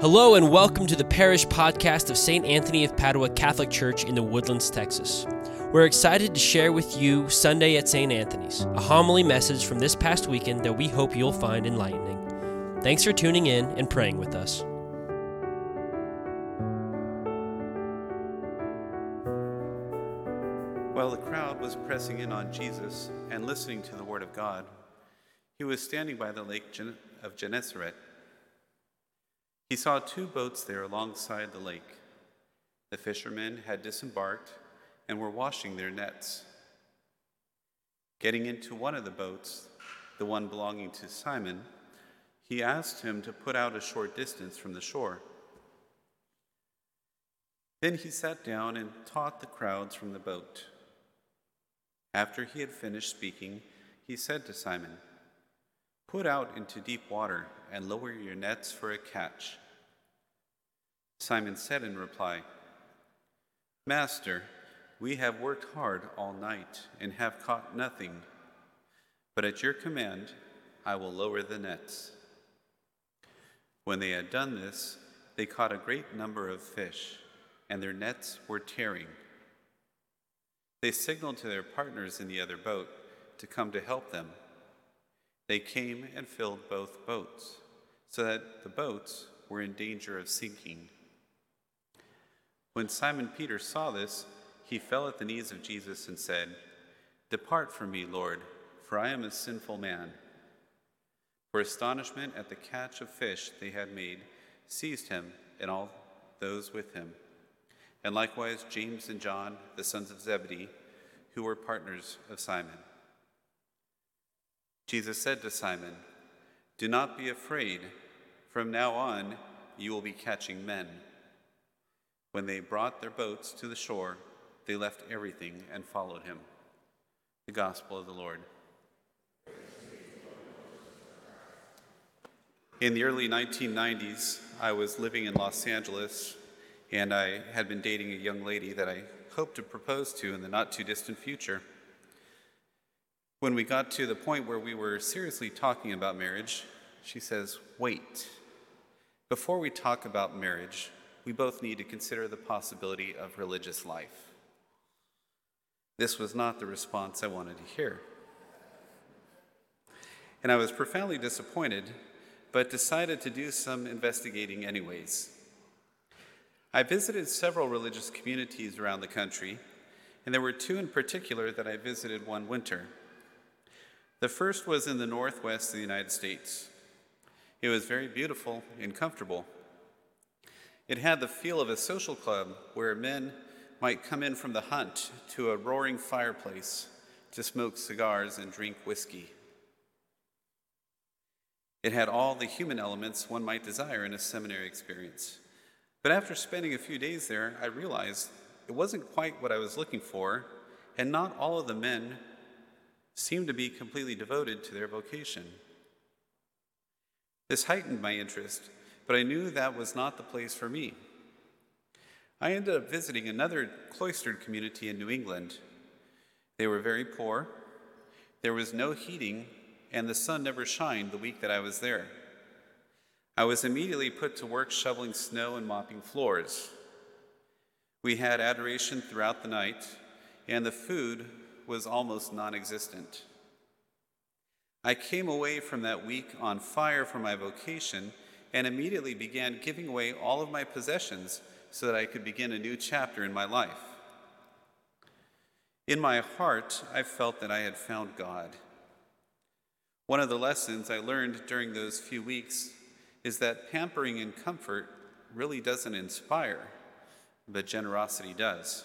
Hello, and welcome to the parish podcast of St. Anthony of Padua Catholic Church in the Woodlands, Texas. We're excited to share with you Sunday at St. Anthony's, a homily message from this past weekend that we hope you'll find enlightening. Thanks for tuning in and praying with us. While the crowd was pressing in on Jesus and listening to the word of God, he was standing by the lake of Gennesaret he saw two boats there alongside the lake. The fishermen had disembarked and were washing their nets. Getting into one of the boats, the one belonging to Simon, he asked him to put out a short distance from the shore. Then he sat down and taught the crowds from the boat. After he had finished speaking, he said to Simon, Put out into deep water and lower your nets for a catch. Simon said in reply, Master, we have worked hard all night and have caught nothing, but at your command I will lower the nets. When they had done this, they caught a great number of fish, and their nets were tearing. They signaled to their partners in the other boat to come to help them they came and filled both boats, so that the boats were in danger of sinking. When Simon Peter saw this, he fell at the knees of Jesus and said, Depart from me, Lord, for I am a sinful man. For astonishment at the catch of fish they had made seized him and all those with him, and likewise James and John, the sons of Zebedee, who were partners of Simon. Jesus said to Simon, Do not be afraid. From now on, you will be catching men. When they brought their boats to the shore, they left everything and followed him. The Gospel of the Lord. In the early 1990s, I was living in Los Angeles, and I had been dating a young lady that I hoped to propose to in the not too distant future. When we got to the point where we were seriously talking about marriage, she says, Wait. Before we talk about marriage, we both need to consider the possibility of religious life. This was not the response I wanted to hear. And I was profoundly disappointed, but decided to do some investigating anyways. I visited several religious communities around the country, and there were two in particular that I visited one winter. The first was in the northwest of the United States. It was very beautiful and comfortable. It had the feel of a social club where men might come in from the hunt to a roaring fireplace to smoke cigars and drink whiskey. It had all the human elements one might desire in a seminary experience. But after spending a few days there, I realized it wasn't quite what I was looking for, and not all of the men seemed to be completely devoted to their vocation. This heightened my interest, but I knew that was not the place for me. I ended up visiting another cloistered community in New England. They were very poor, there was no heating, and the sun never shined the week that I was there. I was immediately put to work shoveling snow and mopping floors. We had adoration throughout the night, and the food was almost non existent. I came away from that week on fire for my vocation and immediately began giving away all of my possessions so that I could begin a new chapter in my life. In my heart, I felt that I had found God. One of the lessons I learned during those few weeks is that pampering and comfort really doesn't inspire, but generosity does.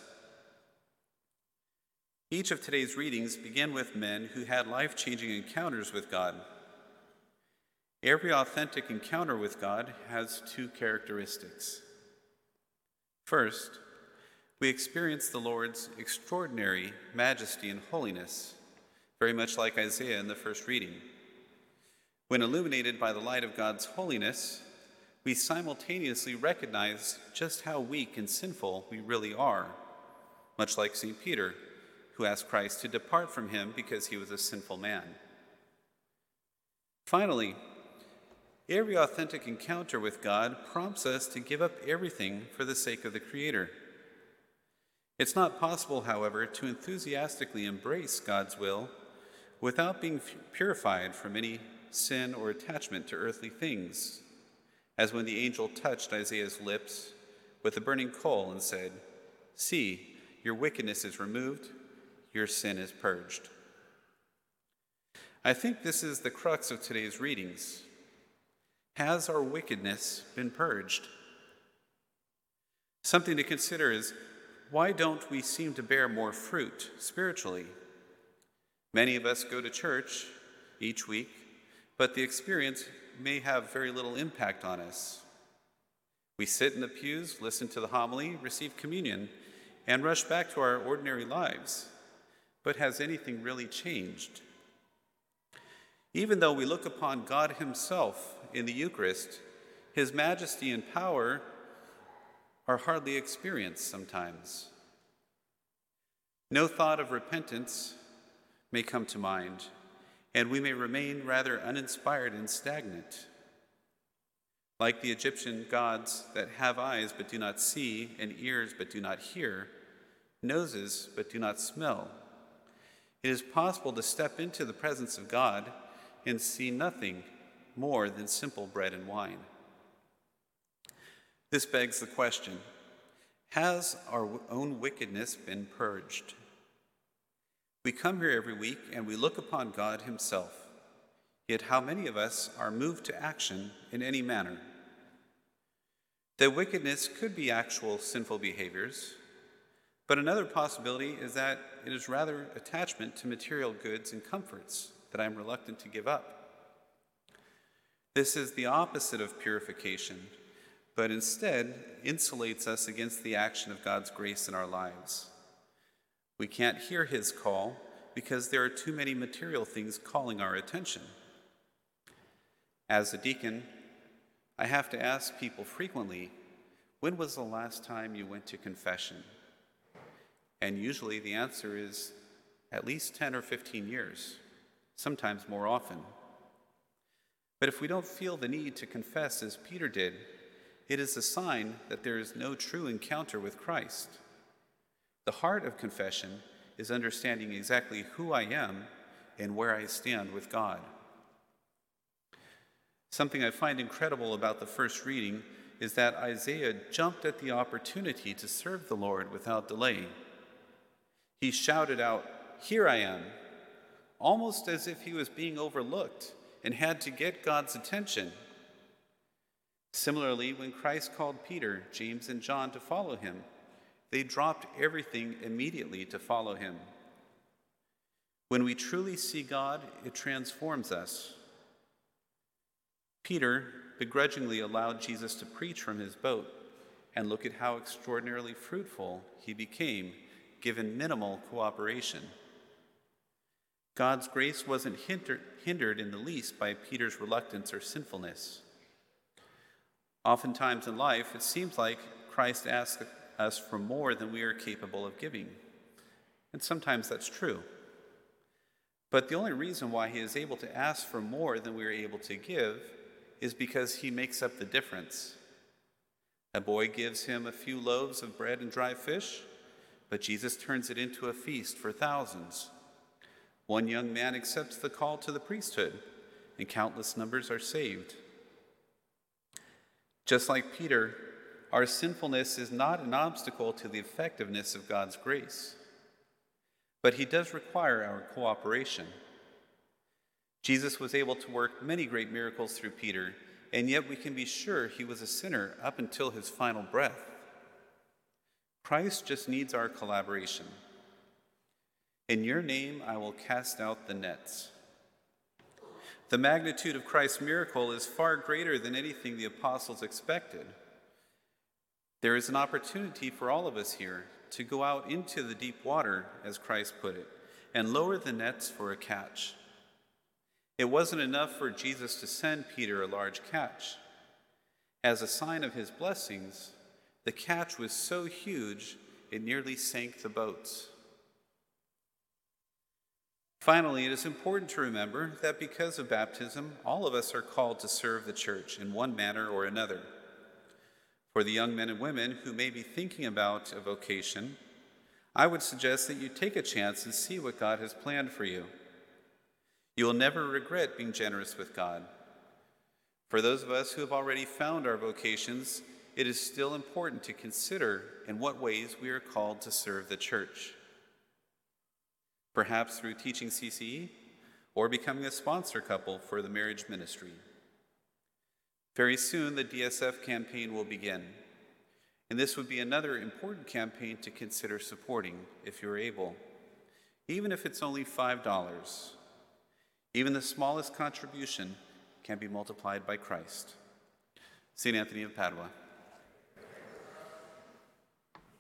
Each of today's readings begin with men who had life changing encounters with God. Every authentic encounter with God has two characteristics. First, we experience the Lord's extraordinary majesty and holiness, very much like Isaiah in the first reading. When illuminated by the light of God's holiness, we simultaneously recognize just how weak and sinful we really are, much like St. Peter who asked Christ to depart from him because he was a sinful man. Finally, Every authentic encounter with God prompts us to give up everything for the sake of the Creator. It's not possible, however, to enthusiastically embrace God's will without being purified from any sin or attachment to earthly things, as when the angel touched Isaiah's lips with a burning coal and said, See, your wickedness is removed, your sin is purged. I think this is the crux of today's readings. Has our wickedness been purged? Something to consider is why don't we seem to bear more fruit spiritually? Many of us go to church each week, but the experience may have very little impact on us. We sit in the pews, listen to the homily, receive communion, and rush back to our ordinary lives. But has anything really changed? Even though we look upon God Himself in the Eucharist, His majesty and power are hardly experienced sometimes. No thought of repentance may come to mind, and we may remain rather uninspired and stagnant. Like the Egyptian gods that have eyes but do not see, and ears but do not hear, noses but do not smell. It is possible to step into the presence of God and see nothing more than simple bread and wine. This begs the question Has our own wickedness been purged? We come here every week and we look upon God Himself. Yet, how many of us are moved to action in any manner? That wickedness could be actual sinful behaviors, but another possibility is that it is rather attachment to material goods and comforts that I am reluctant to give up. This is the opposite of purification but instead insulates us against the action of God's grace in our lives. We can't hear His call because there are too many material things calling our attention. As a deacon, I have to ask people frequently when was the last time you went to confession? And usually the answer is at least 10 or 15 years, sometimes more often. But if we don't feel the need to confess as Peter did, it is a sign that there is no true encounter with Christ. The heart of confession is understanding exactly who I am and where I stand with God. Something I find incredible about the first reading is that Isaiah jumped at the opportunity to serve the Lord without delay. He shouted out, Here I am, almost as if he was being overlooked and had to get God's attention. Similarly, when Christ called Peter, James, and John to follow him, they dropped everything immediately to follow him. When we truly see God, it transforms us. Peter begrudgingly allowed Jesus to preach from his boat, and look at how extraordinarily fruitful he became given minimal cooperation. God's grace wasn't hindered in the least by Peter's reluctance or sinfulness. Oftentimes in life, it seems like Christ asks us for more than we are capable of giving. And sometimes that's true. But the only reason why he is able to ask for more than we are able to give is because he makes up the difference. A boy gives him a few loaves of bread and dry fish, but Jesus turns it into a feast for thousands. One young man accepts the call to the priesthood, and countless numbers are saved. Just like Peter, our sinfulness is not an obstacle to the effectiveness of God's grace, but He does require our cooperation. Jesus was able to work many great miracles through Peter, and yet we can be sure he was a sinner up until his final breath. Christ just needs our collaboration. In your name I will cast out the nets. The magnitude of Christ's miracle is far greater than anything the apostles expected. There is an opportunity for all of us here to go out into the deep water, as Christ put it, and lower the nets for a catch. It wasn't enough for Jesus to send Peter a large catch. As a sign of his blessings, the catch was so huge it nearly sank the boats. Finally, it is important to remember that because of baptism, all of us are called to serve the church in one manner or another. For the young men and women who may be thinking about a vocation, I would suggest that you take a chance and see what God has planned for you. You will never regret being generous with God. For those of us who have already found our vocations, it is still important to consider in what ways we are called to serve the church perhaps through teaching CCE or becoming a sponsor couple for the marriage ministry. Very soon, the DSF campaign will begin, and this would be another important campaign to consider supporting if you're able, even if it's only $5. Even the smallest contribution can be multiplied by Christ. St. Anthony of Padua.